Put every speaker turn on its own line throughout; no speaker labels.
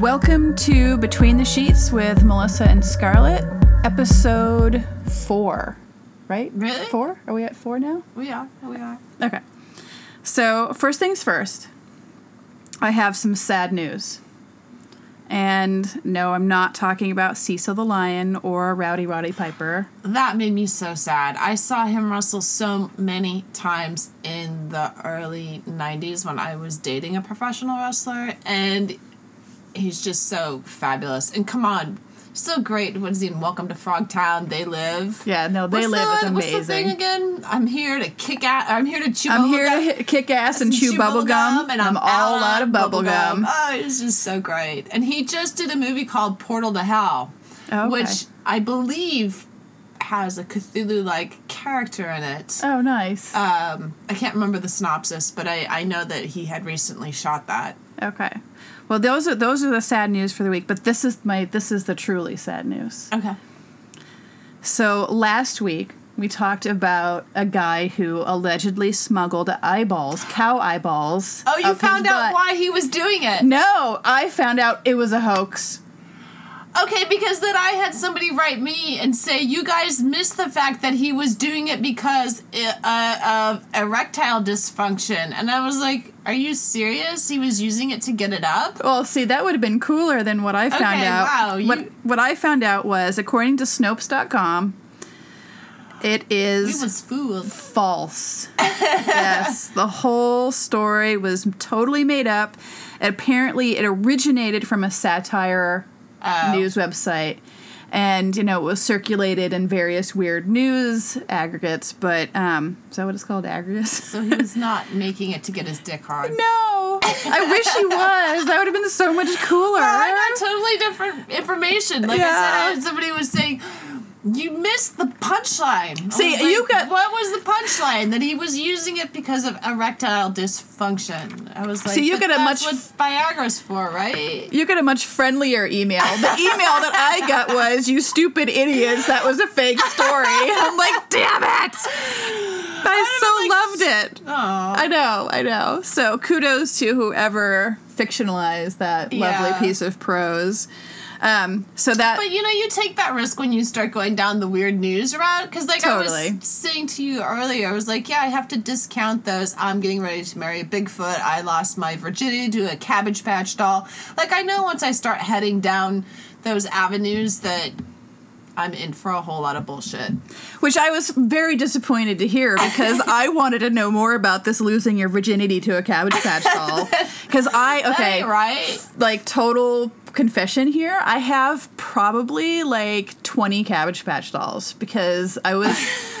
Welcome to Between the Sheets with Melissa and Scarlett, episode four. Right?
Really?
Four? Are we at four now?
We are. We are.
Okay. So, first things first, I have some sad news. And no, I'm not talking about Cecil the Lion or Rowdy Roddy Piper.
That made me so sad. I saw him wrestle so many times in the early 90s when I was dating a professional wrestler, and he's just so fabulous. And come on, so great. What is he in Welcome to Frogtown? They live.
Yeah, no, They
What's
Live
the,
is
What's the thing
amazing.
again? I'm here to kick out. I'm here to chew.
I'm
bubble
here to
gum.
hit, kick ass and chew bubble gum,
and I'm,
all out of bubble gum.
Oh, it's just so great. And he just did a movie called Portal to Hell,
Oh, okay.
which I believe has a Cthulhu-like character in it.
Oh, nice.
Um, I can't remember the synopsis, but I, I know that he had recently shot that.
Okay. Well, those are those are the sad news for the week, but this is my this is the truly sad news.
Okay.
So, last week we talked about a guy who allegedly smuggled eyeballs, cow eyeballs.
Oh, you found out
butt.
why he was doing it.
No, I found out it was a hoax.
Okay, because then I had somebody write me and say you guys missed the fact that he was doing it because uh, of erectile dysfunction, and I was like, "Are you serious? He was using it to get it up?"
Well, see, that would have been cooler than what I found
Okay,
out.
wow,
what
you-
what I found out was, according to Snopes.com, it
We was fooled.
false. yes, the whole story was totally made up. Apparently, it originated from a satire
Oh.
news website. And you know it was circulated in various weird news aggregates, but um, is that what it's called, aggregates?
So he was not making it to get his dick hard.
No, I wish he was. That would have been so much cooler.
I got totally different information. Like I said, I somebody was saying, "You missed the punchline."
See,
was
you got-
what was the punchline? That he was using it because of erectile dysfunction. I was like,
See, you
"But
get a much-
what Viagra's for, right?
You get a much friendlier email. The email that I got was, "You stupid idiots! That was a fake story." I'm like, "Damn it!" I so loved it.
Oh,
I know, I know. So kudos to whoever fictionalized that lovely piece of prose. Um, so that
But you know, you take that risk when you start going down the weird news route. Because, like I was saying to you earlier, I was like, yeah, I have to discount those. I'm getting ready to marry a Bigfoot. I lost my virginity to a Cabbage Patch doll. Like, I know once I start heading down those avenues that I'm in for a whole lot of bullshit.
which I was very disappointed to hear because I wanted to know more about this losing your virginity to a cabbage patch doll. Because I okay,
Right,
like total confession here, I have probably like 20 cabbage patch dolls because I was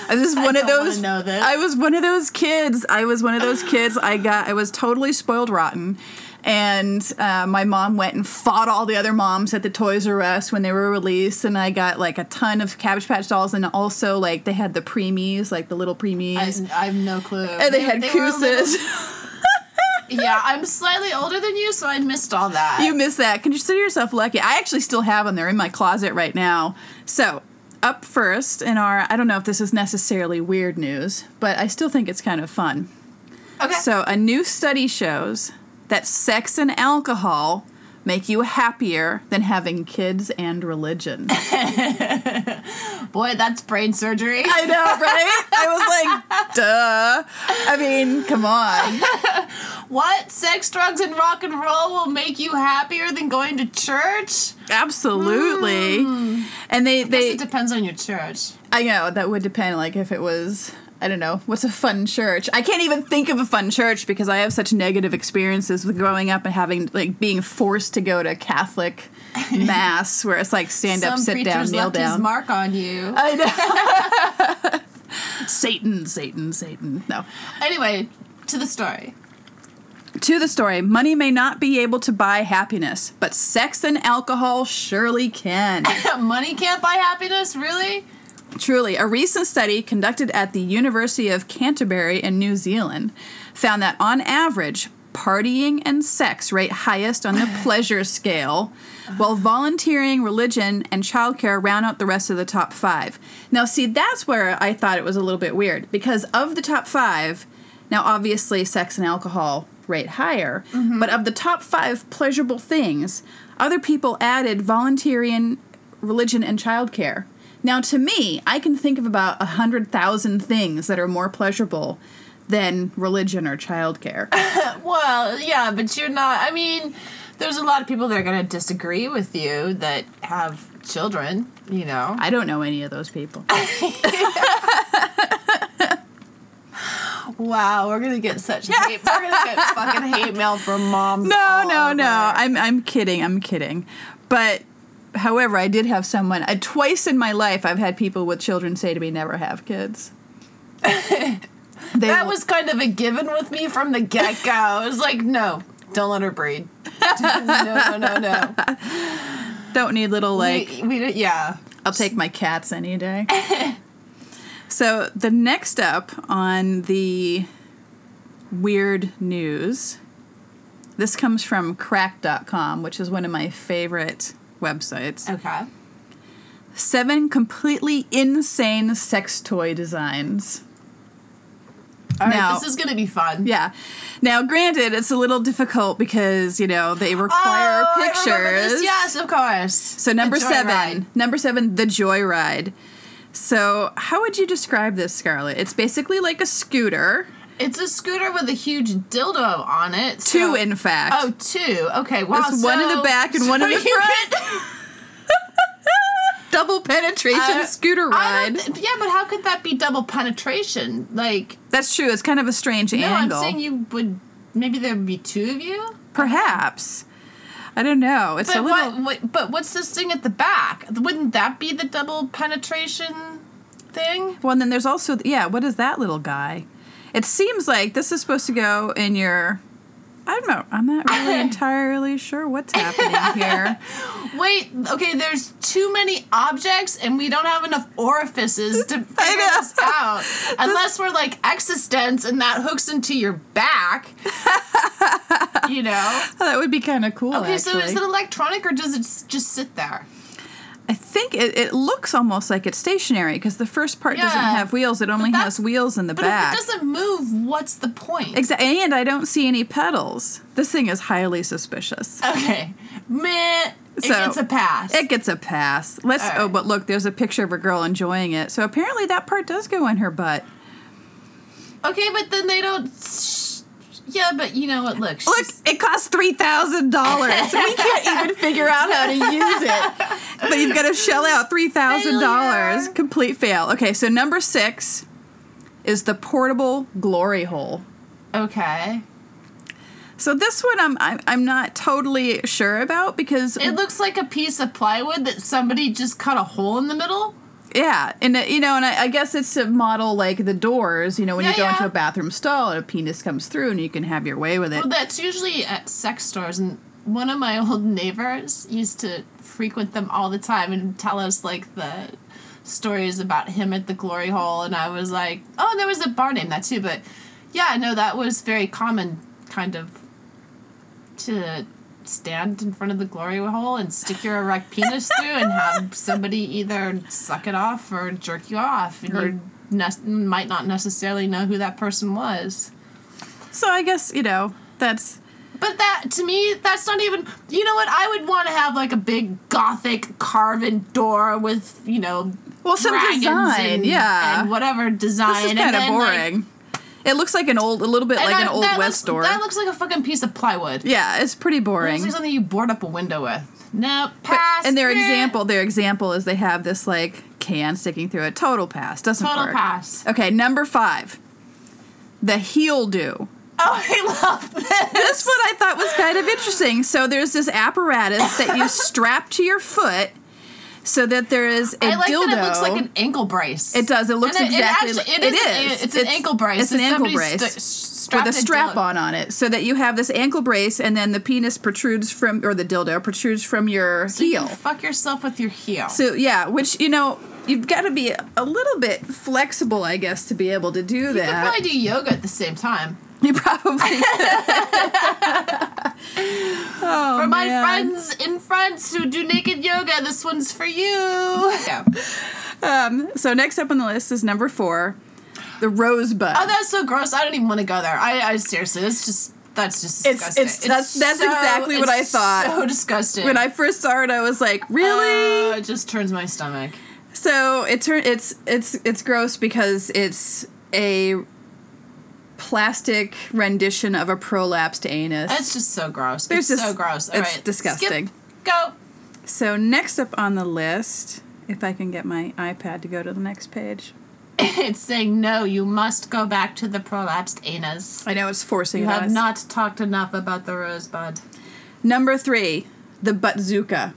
I was one of those. I was one of those kids. I was one of those kids I got I was totally spoiled rotten. And uh, my mom went and fought all the other moms at the Toys R Us when they were released, and I got like a ton of Cabbage Patch dolls, and also like they had the preemies, like the little
I,
preemies,
I have no clue.
and they had
were
koosas.
yeah, I'm slightly older than you, so I missed all that.
You missed that. Consider yourself lucky. I actually still have them. They're in my closet right now. So, up first in our, I don't know if this is necessarily weird news, but I still think it's kind of fun.
okay.
So, a new study shows that sex and alcohol make you happier than having kids and religion.
Boy, that's brain surgery.
I know, right? I was like, duh. I mean, come on.
What? Sex, drugs, and rock and roll will make you happier than going to church?
Absolutely. Hmm. And they,
I guess
they,
it depends on your church.
I know that would depend. Like if it was, I don't know, what's a fun church? I can't even think of a fun church because I have such negative experiences with growing up and having like being forced to go to Catholic mass where it's like stand up,
Some
sit down,
preachers
kneel
left his mark on you.
I know. Satan, Satan, Satan. No.
Anyway, to the story.
To the story, money may not be able to buy happiness, but sex and alcohol surely can.
Money can't buy happiness, really?
Truly, a recent study conducted at the University of Canterbury in New Zealand found that on average, partying and sex rate highest on the pleasure scale, while volunteering, religion, and childcare round out the rest of the top five. Now, see, that's where I thought it was a little bit weird because of the top five, now obviously sex and alcohol rate higher. Mm-hmm. But of the top five pleasurable things, other people added volunteering, religion, and childcare. Now, to me, I can think of about a hundred thousand things that are more pleasurable than religion or childcare.
Well, yeah, but you're not. I mean, there's a lot of people that are going to disagree with you that have children, you know.
I don't know any of those people.
Wow, we're going to get such hate. We're going to get fucking hate mail from moms.
No, no, no. I'm I'm kidding. I'm kidding. But however, I did have someone uh, twice in my life. I've had people with children say to me, "Never have kids."
That was kind of a given with me from the get go. I was like, no, don't let her breed. no, no, no, no.
don't need little like.
we, we, yeah.
I'll take my cats any day. so the next up on the weird news. This comes from Cracked.com, which is one of my favorite websites.
Okay.
Seven completely insane sex toy designs.
All right,
Now-
this is going to be fun.
Yeah. Now, granted, it's a little difficult because, you know, they require
Oh,
pictures.
Yes, of course.
So, number seven. Number seven, the Joyride. So, how would you describe this, Scarlett? It's basically like a scooter.
It's a scooter with a huge dildo on it.
Two, in fact.
Oh, two. Okay, wow.
There's one in the back and one in the front. Double penetration
Uh,
scooter ride.
yeah, but how could that be double penetration? Like,
That's true. It's kind of a strange
no,
angle.
I'm saying you would. Maybe there would be two of you.
Perhaps. I don't know. It's
But
a little.
what, what? But what's this thing at the back? Wouldn't that be the double penetration thing?
Well, and then there's also yeah. What is that little guy? It seems like this is supposed to go in your. I don't know. I'm not really entirely sure what's happening here.
Wait, okay. There's too many objects, and we don't have enough orifices to figure this out. Unless we're like eXistenZ, and that hooks into your back. you know.
that would be kind of cool.
Okay, so is it electronic or does it s- just sit there?
I think it, it looks almost like it's stationary because the first part doesn't have wheels. It only has wheels in the
But
back.
if it doesn't move, what's the point?
Exactly. and I don't see any pedals. This thing is highly suspicious.
Okay, meh.
So It
gets a pass.
It gets a pass. Let's.
All
Oh, but look, there's a picture of a girl enjoying it. So apparently that part does go in her butt.
okay, but then they don't. Yeah, but you know what? Look,
Look, it costs three thousand dollars. We can't even figure out how to use it. But you've got to shell out three thousand dollars. Complete fail. Okay, so number six is the portable glory hole.
okay.
So this one I'm I'm, I'm not totally sure about because
It looks like a piece of plywood that somebody just cut a hole in the middle.
Yeah, and uh, you know, and I, I guess it's to model like the doors. You know, when
Yeah,
you go
yeah.
into a bathroom stall and a penis comes through, and you can have your way with it.
Well, that's usually at sex stores, and one of my old neighbors used to frequent them all the time and tell us like the stories about him at the glory hole. And I was like, oh, there was a bar named that too, but yeah, no, that was very common, kind of, to stand in front of the glory hole and stick your erect penis through and have somebody either suck it off or jerk you off, and
Or-
you ne- might not necessarily know who that person was.
So I guess you know that's
But that to me, that's not even. You know what? I would want to have like a big gothic carven door with you know,
Well, some design,
and,
yeah.
and whatever design.
this is kind of
then, like-
boring. It looks like an old, a little bit
and
like
I-
an old west
looks,
door.
That looks like a fucking piece of plywood.
yeah, it's pretty
It
boring.
looks like something you board up a window with. No,
But-
pass.
and their example, their example is they have this like can sticking through it. Total pass. Doesn't
Total
work.
pass.
Okay, number five, the Heeldo.
Oh, I love this.
This one I thought was kind of interesting. So there's this apparatus that you strap to your foot, so that there is a
I like
dildo.
that it looks like an ankle brace.
It does. It looks
And
exactly.
It, actually,
it
it
is.
is. It's, an ankle brace.
It's an ankle brace
st-
with a strap
dildo-
on on it, so that you have this ankle brace, and then the penis protrudes from, or the dildo protrudes from your
So you
heel.
can fuck yourself with your heel.
So yeah, which you know you've got to be a little bit flexible, I guess, to be able to do
you could probably do yoga at the same time.
You probably. oh,
For my
man.
friends in France who do naked yoga, this one's for you. Yeah.
Um, so next up on the list is number four, the rosebud.
Oh, that's so gross. I don't even want to go there. I, I seriously, that's just That's just
It's-
disgusting.
it's- that's- that's exactly what I thought.
So disgusting.
When I first saw it, I was like, really?
Uh, it just turns my stomach.
So it turn it's it's it's gross because it's a plastic rendition of a prolapsed anus.
That's just so gross.
There's
it's
just-
so gross. All
it's
right,
disgusting.
Skip. Go.
so next up on the list, if I can get my iPad to go to the next page.
it's saying no. You must go back to the prolapsed anus.
I know it's forcing
You
it
have
us.
not talked enough about the rosebud.
Number three, the bazooka.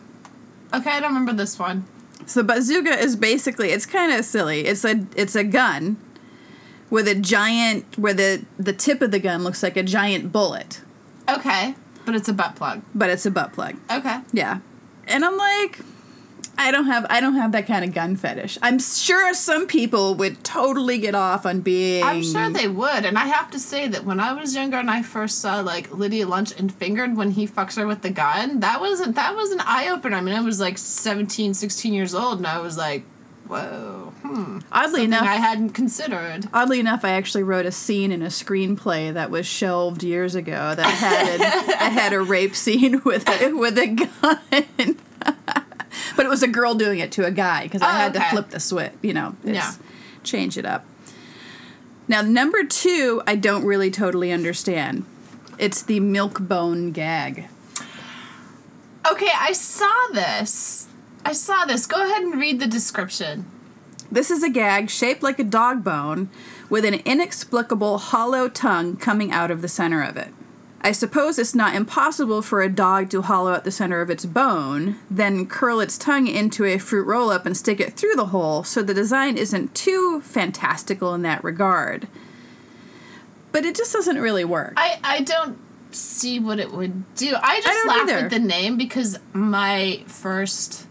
Okay, I don't remember this one.
So bazooka is basically it's kind of silly. It's a it's a gun with a giant where the the tip of the gun looks like a giant bullet,
Okay, but it's a butt plug.
but it's a butt plug.
Okay.
Yeah. And I'm like I don't have I don't have that kind of gun fetish. I'm sure some people would totally get off on being
I'm sure they would, and I have to say that when I was younger and I first saw like Lydia Lunch and Fingered when he fucks her with the gun, that wasn't that was an eye opener. I mean, I was like 17, 16 years old, and I was like, whoa, hmm.
Oddly enough
I hadn't considered.
Oddly enough, I actually wrote a scene in a screenplay that was shelved years ago that had a, that had a rape scene with a, with a gun, but it was a girl doing it to a guy because I
Oh,
had to flip the switch, you know,
Yeah.
change it up. Now, number two, I don't really totally understand. It's the milk bone gag.
Okay, I saw this. I saw this. Go ahead and read the description.
This is a gag shaped like a dog bone with an inexplicable hollow tongue coming out of the center of it. I suppose it's not impossible for a dog to hollow out the center of its bone, then curl its tongue into a fruit roll up and stick it through the hole, so the design isn't too fantastical in that regard. But it just doesn't really work.
I, I don't see what it would do. I just
don't
laughed
either.
at the name because my first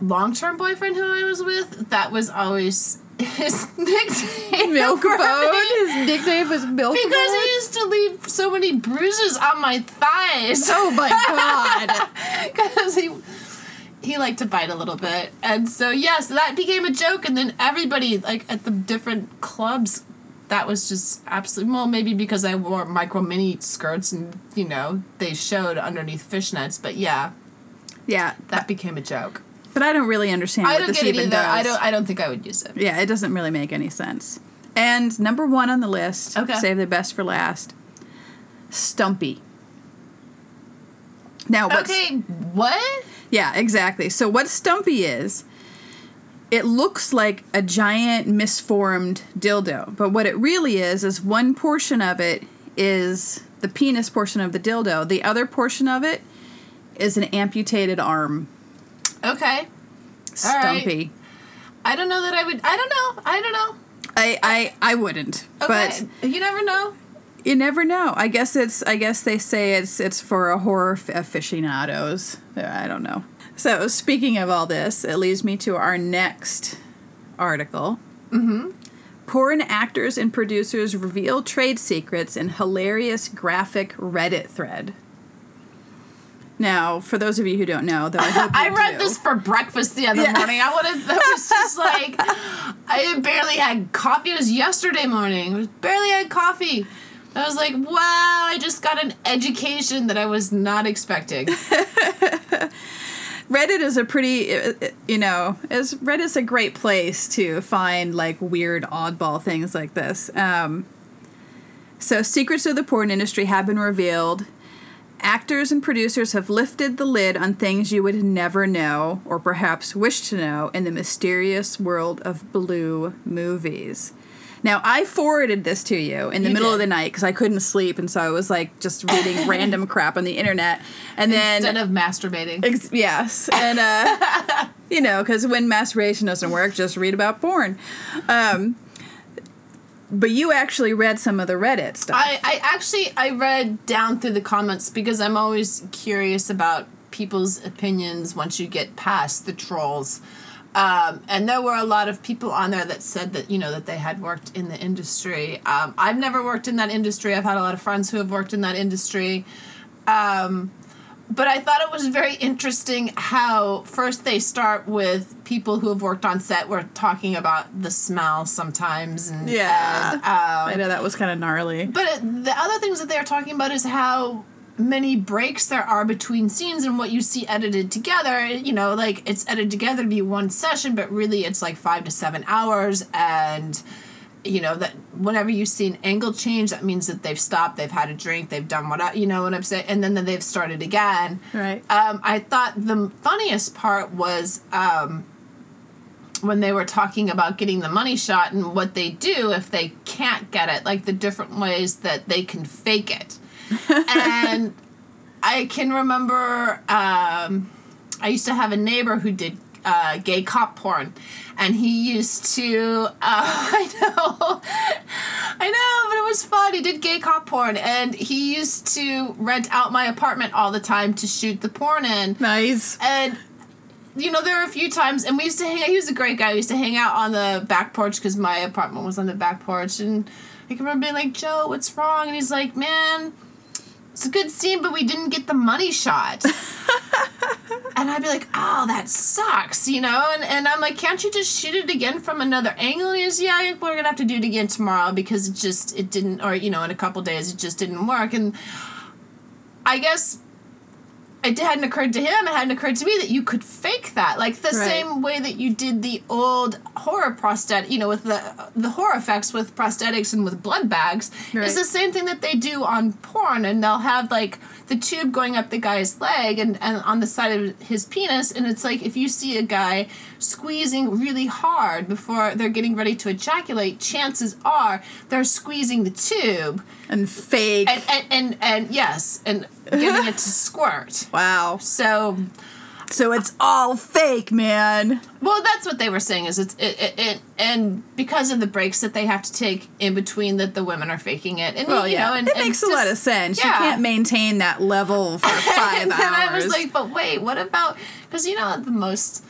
long term boyfriend who I was with, that was always his nickname.
Milk
for
bone? His nickname was Milk
Because he used to leave so many bruises on my thighs.
Oh my god.
Because he he liked to bite a little bit. And so yes, that became a joke and then everybody like at the different clubs that was just absolutely well maybe because I wore micro mini skirts and you know they showed underneath fishnets but yeah
yeah,
that became a joke.
But I don't really understand
I
what
don't
this
get it
even
either.
does.
I don't I don't think I would use it.
Yeah, it doesn't really make any sense. And number one on the list,
Okay.
save the best for last, Stumpy. Now, what's,
Okay, what?
yeah, exactly. So, what Stumpy is, it looks like a giant misformed dildo, but what it really is is one portion of it is the penis portion of the dildo, the other portion of it is an amputated arm.
Okay. Right.
Stumpy.
I don't know that I would I don't know. I don't know.
I, I I wouldn't,
Okay.
but
you never know.
You never know. I guess it's. I guess they say it's. It's for a horror f- aficionados. I don't know. So speaking of all this, it leads me to our next article. Mm-hmm. Porn actors and producers reveal trade secrets in hilarious graphic Reddit thread. Now, for those of you who don't know, though, I, hope
I read
do.
this for breakfast the other
Yeah.
morning. I would have. That was just like I barely had coffee. It was yesterday morning. I was barely had coffee. I was like, wow! I just got an education that I was not expecting.
Reddit is a pretty, you know, is Reddit's a great place to find like weird oddball things like this. Um, so secrets of the porn industry have been revealed. Actors and producers have lifted the lid on things you would never know or perhaps wish to know in the mysterious world of blue movies. Now, I forwarded this to you in the
You
middle of the night because I couldn't sleep, and so I was like just reading random crap on the internet. And then
Instead of masturbating.
Ex- yes, and uh, you know, because when masturbation doesn't work, just read about porn. Um, but you actually read some of the Reddit stuff.
I, I actually I read down through the comments because I'm always curious about people's opinions once you get past the trolls. Um, and there were a lot of people on there that said that you know that they had worked in the industry. Um, I've never worked in that industry. I've had a lot of friends who have worked in that industry. Um, but I thought it was very interesting how first they start with people who have worked on set. We're talking about the smell sometimes, and
Yeah.
and,
I
um,
know that was kind of gnarly.
but it, the other things that they're talking about is how many breaks there are between scenes and what you see edited together. You know, like it's edited together to be one session, but really it's like five to seven hours and you know that whenever you see an angle change that means that they've stopped they've had a drink they've done what I, you know what i'm saying? And then, then they've started again.
Right.
um, i thought the funniest part was um, when they were talking about getting the money shot and what they do if they can't get it like the different ways that they can fake it. And i can remember um, i used to have a neighbor who did uh, gay cop porn and he used to uh, i know i know but it was fun he did gay cop porn and he used to rent out my apartment all the time to shoot the porn in
Nice.
and you know, there were a few times, and we used to hang out. He was a great guy. We used to hang out on the back porch because my apartment was on the back porch. And I can remember being like, Joe, what's wrong? And he's like, man, it's a good scene, but we didn't get the money shot. and I'd be like, oh, that sucks, you know? And, and I'm like, can't you just shoot it again from another angle? And he's, yeah, we're going to have to do it again tomorrow because it just, it didn't, or, you know, in a couple days, it just didn't work. And I guess it hadn't occurred to him, it hadn't occurred to me that you could fake that, like the
Right.
same way that you did the old horror prosthetic, you know, with the the horror effects with prosthetics and with blood bags.
Right.
It's the same thing that they do on porn, and they'll have like the tube going up the guy's leg and, and on the side of his penis, and it's like if you see a guy squeezing really hard before they're getting ready to ejaculate, chances are they're squeezing the tube
And fake.
and and and, and yes, and getting it to squirt.
wow.
So,
So it's all fake, man.
well, that's what they were saying is it's it, it, it and because of the breaks that they have to take in between that the women are faking it and
Well,
you
yeah,
know and
it
and
makes a lot of sense.
Yeah.
You can't maintain that level for five
and
hours.
I was like, but wait, what about because you know the most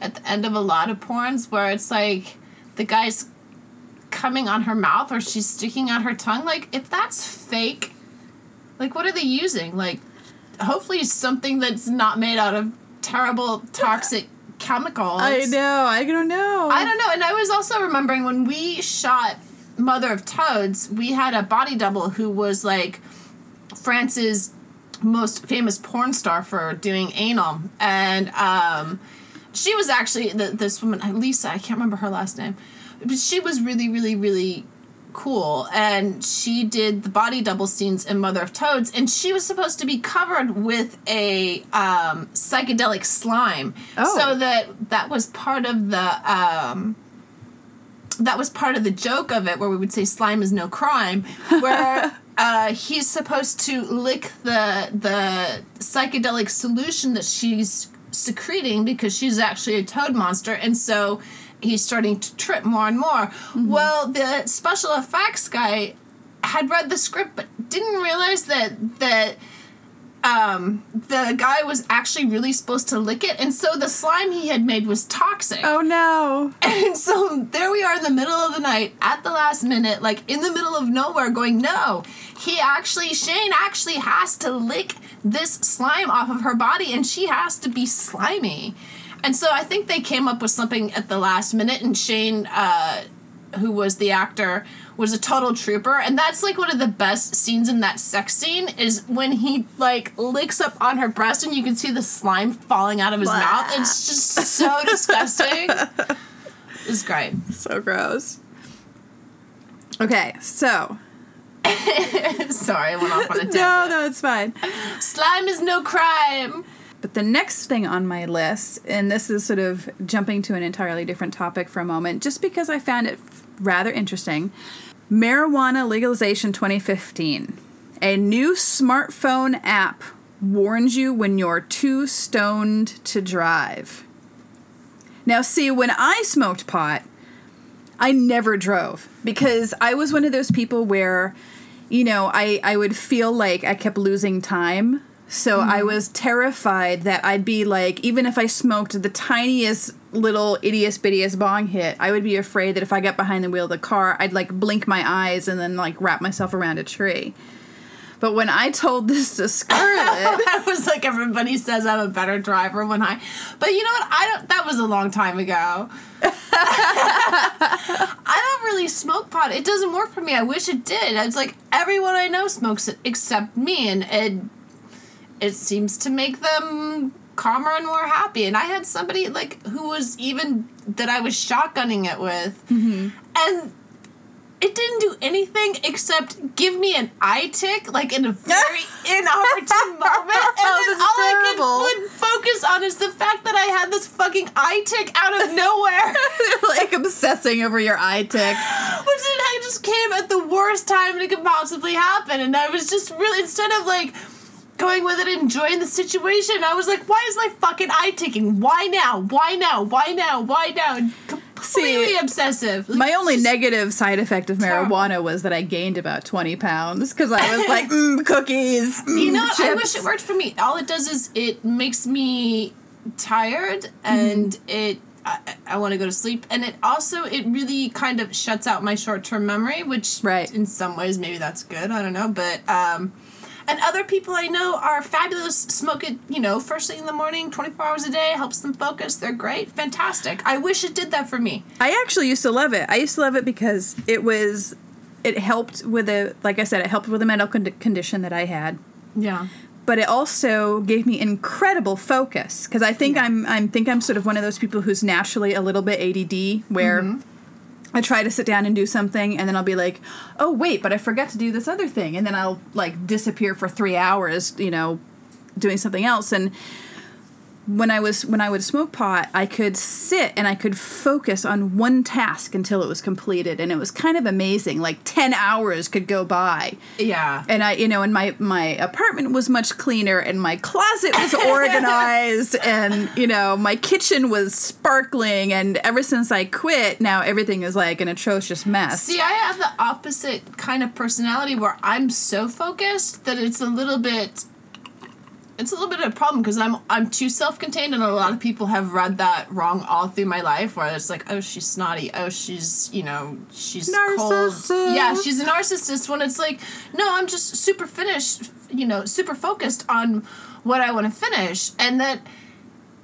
at the end of a lot of porns where it's like the guy's coming on her mouth or she's sticking out her tongue like if that's fake like what are they using like hopefully something that's not made out of terrible toxic chemicals
I know. I don't know.
I don't know. And I was also remembering when we shot Mother of Toads, we had a body double who was like France's most famous porn star for doing anal. And um, she was actually, the, this woman, Lisa, I can't remember her last name, but she was really, really, really cool. And she did the body double scenes in mother of toads and she was supposed to be covered with a um, psychedelic slime.
Oh.
so that that was part of the um, that was part of the joke of it where we would say slime is no crime where uh, he's supposed to lick the the psychedelic solution that she's secreting because she's actually a toad monster. And so he's starting to trip more and more well the special effects guy had read the script but didn't realize that that um, the guy was actually really supposed to lick it and so the slime he had made was toxic
Oh no.
and so there we are in the middle of the night at the last minute, like in the middle of nowhere, going, no, he actually, Shane actually has to lick this slime off of her body and she has to be slimy. And so I think they came up with something at the last minute, and Shane, uh, who was the actor, was a total trooper. And that's like one of the best scenes in that sex scene is when he like licks up on her breast and you can see the slime falling out of his
Blah.
mouth. It's just so disgusting. It's great.
So gross. Okay, so
Sorry, I went off on a tangent.
no, no, it's fine.
Slime is no crime.
But the next thing on my list, and this is sort of jumping to an entirely different topic for a moment, just because I found it rather interesting marijuana legalization 2015. A new smartphone app warns you when you're too stoned to drive. Now, see, when I smoked pot, I never drove because I was one of those people where, you know, I, I would feel like I kept losing time. So I hmm. was terrified that I'd be like, even if I smoked the tiniest little itiest bittiest bong hit, I would be afraid that if I got behind the wheel of the car, I'd like blink my eyes and then like wrap myself around a tree. But when I told this to Scarlett,
I was like, everybody says I'm a better driver when I, but you know what? I don't. That was a long time ago. I don't really smoke pot. It doesn't work for me. I wish it did. It's like everyone I know smokes it except me, and it it seems to make them calmer and more happy. And I had somebody like who was even that I was shotgunning it with, mm-hmm. and it didn't do anything except give me an eye tick, like in a very inopportune moment. And
Oh,
then all
terrible.
I could would focus on is the fact that I had this fucking eye tick out of nowhere.
like obsessing over your eye tick.
Which then I just came at the worst time it could possibly happen. And I was just really, instead of like going with it, enjoying the situation, I was like, why is my fucking eye ticking? Why now? Why now? Why now? Why now? And Completely
See,
obsessive. Like,
My only negative side effect of
Terrible.
marijuana was that I gained about 20 pounds because I was like, mm, cookies. Mm,
You know what? I wish it worked for me. All it does is it makes me tired and it I, I want to go to sleep and it also it really kind of shuts out my short-term memory which
Right.
in some ways maybe that's good I don't know but um and other people I know are fabulous smoke it you know first thing in the morning 24 hours a day helps them focus they're great fantastic I wish it did that for me
I actually used to love it. I used to love it because it was, it helped with a, like I said, it helped with a mental con- condition that I had.
yeah
But it also gave me incredible focus because I think I'm, I'm think I'm sort of one of those people who's naturally a little bit ADD where. Mm-hmm. I try to sit down and do something, and then I'll be like, "Oh wait, but I forgot to do this other thing," and then I'll like disappear for three hours, you know, doing something else. And when I was when I would smoke pot, I could sit and I could focus on one task until it was completed, and it was kind of amazing. Like ten hours could go by,
yeah
and I, you know, and my my apartment was much cleaner, and my closet was organized, and you know, my kitchen was sparkling. And ever since I quit, now everything is like an atrocious mess.
See, I have the opposite kind of personality where I'm so focused that it's a little bit it's a little bit of a problem because I'm I'm too self-contained and a lot of people have read that wrong all through my life where it's like oh she's snotty. Oh she's you know she's cold. Yeah she's a narcissist when it's like no I'm just super finished you know super focused on what I want to finish and that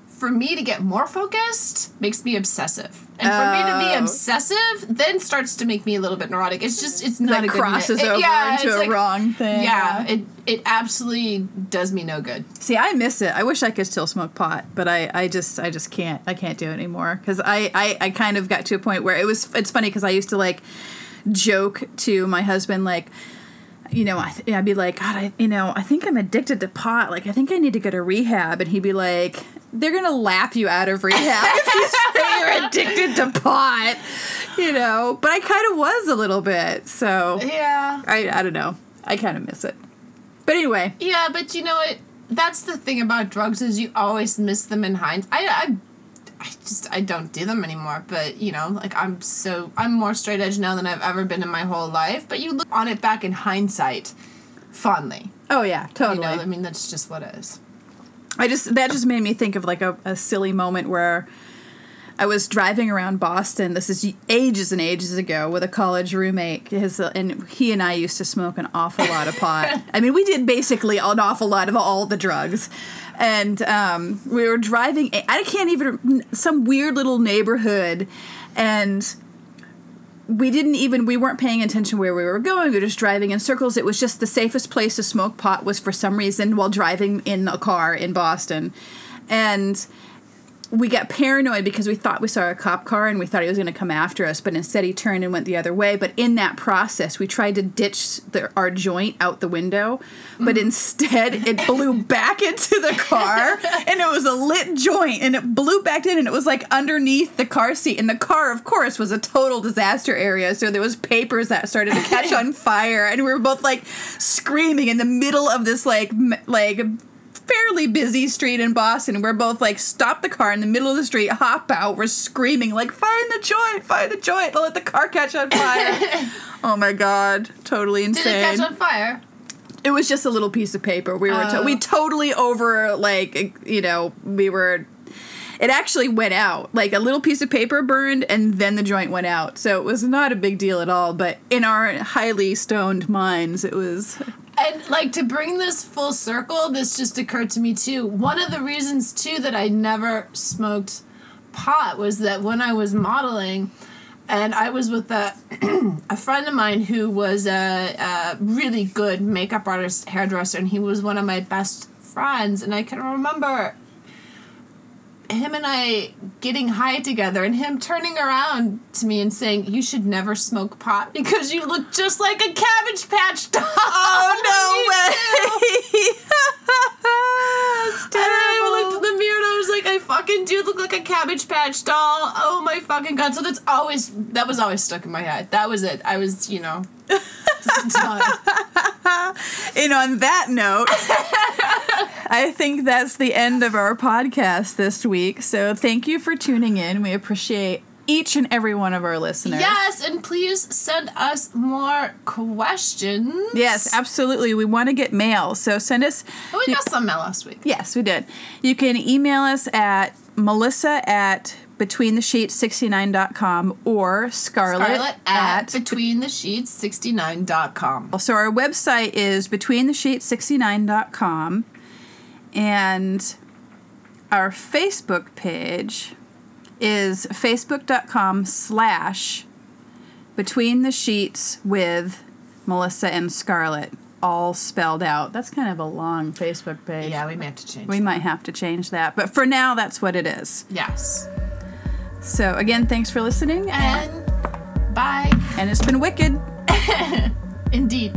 for me to get more focused makes me obsessive and for me to be
Oh.
obsessive then starts to make me a little bit neurotic it's just it's not
That
a good
crosses
it-
over
yeah,
into a
like-
wrong thing.
yeah, it it absolutely does me no good.
See, I miss it. I wish I could still smoke pot, but I, I just, I just can't. I can't do it anymore because I, I, I kind of got to a point where it was. It's funny because I used to like joke to my husband like. You know, I th- I'd be like, God, I, you know, I think I'm addicted to pot. Like, I think I need to go to rehab. And he'd be like, They're gonna laugh you out of rehab if you say you're addicted to pot. You know, but I kind of was a little bit. So
Yeah.
I, I don't know. I kind of miss it. But anyway,
Yeah, but you know what? That's the thing about drugs is you always miss them in hindsight. I, I, I just I don't do them anymore. But you know, like I'm so I'm more straight edge now than I've ever been in my whole life. But you look on it back in hindsight, fondly.
oh yeah,
You
totally.
know, I mean that's just what it is.
I just that just made me think of like a, a silly moment where I was driving around Boston. This is ages and ages ago with a college roommate. His and he and I used to smoke an awful lot of pot. I mean, we did basically an awful lot of all the drugs. And um, we were driving. I can't even some weird little neighborhood, and we didn't even we weren't paying attention where we were going. We were just driving in circles. It was just the safest place to smoke pot was for some reason while driving in a car in boston. And we got paranoid because we thought we saw a cop car and we thought he was going to come after us but instead he turned and went the other way. But in that process we tried to ditch the, our joint out the window but mm-hmm. instead it blew back into the car was a lit joint and it blew back in and it was like underneath the car seat and the car of course was a total disaster area so there was papers that started to catch on fire and we were both like screaming in the middle of this like m- like fairly busy street in Boston. We're both like, stop the car in the middle of the street, hop out. We're screaming, like, find the joint, find the joint. Don't let the car catch on fire. oh my God. Totally insane.
Did it catch on fire?
It was just a little piece of paper. We were, to-
Oh.
we totally over, like, you know, we were. It actually went out. Like a little piece of paper burned and then the joint went out. So it was not a big deal at all. But in our highly stoned minds, it was
And like to bring this full circle, this just occurred to me too. One of the reasons too that I never smoked pot was that when I was modeling, and I was with a a friend of mine who was a, a really good makeup artist, hairdresser, and he was one of my best friends. And I can remember him and I getting high together and him turning around to me and saying, You should never smoke pot because you look just like a cabbage patch doll.
Oh no way!
And I looked in the mirror and I was like, I fucking do look like a cabbage patch doll. Oh my fucking god. So that's always that was always stuck in my head. That was it. I was, you know.
And on that note, I think that's the end of our podcast this week. So thank you for tuning in. We appreciate each and every one of our listeners.
Yes, and please send us more questions.
Yes, absolutely. We want to get mail. So send us.
Oh, we got some mail last week.
Yes, we did. You can email us at melissa at betweenthesheets69.com or scarlett,
Scarlett at betweenthesheets69.com.
So our website is betweenthesheets69.com and our Facebook page is facebook.com slash between the sheets with Melissa and Scarlett all spelled out. That's kind of a long Facebook page.
Yeah, we may have to change.
We might have to change that. But for now, that's what it is.
yes.
So again, thanks for listening.
And bye.
and it's been wicked.
Indeed.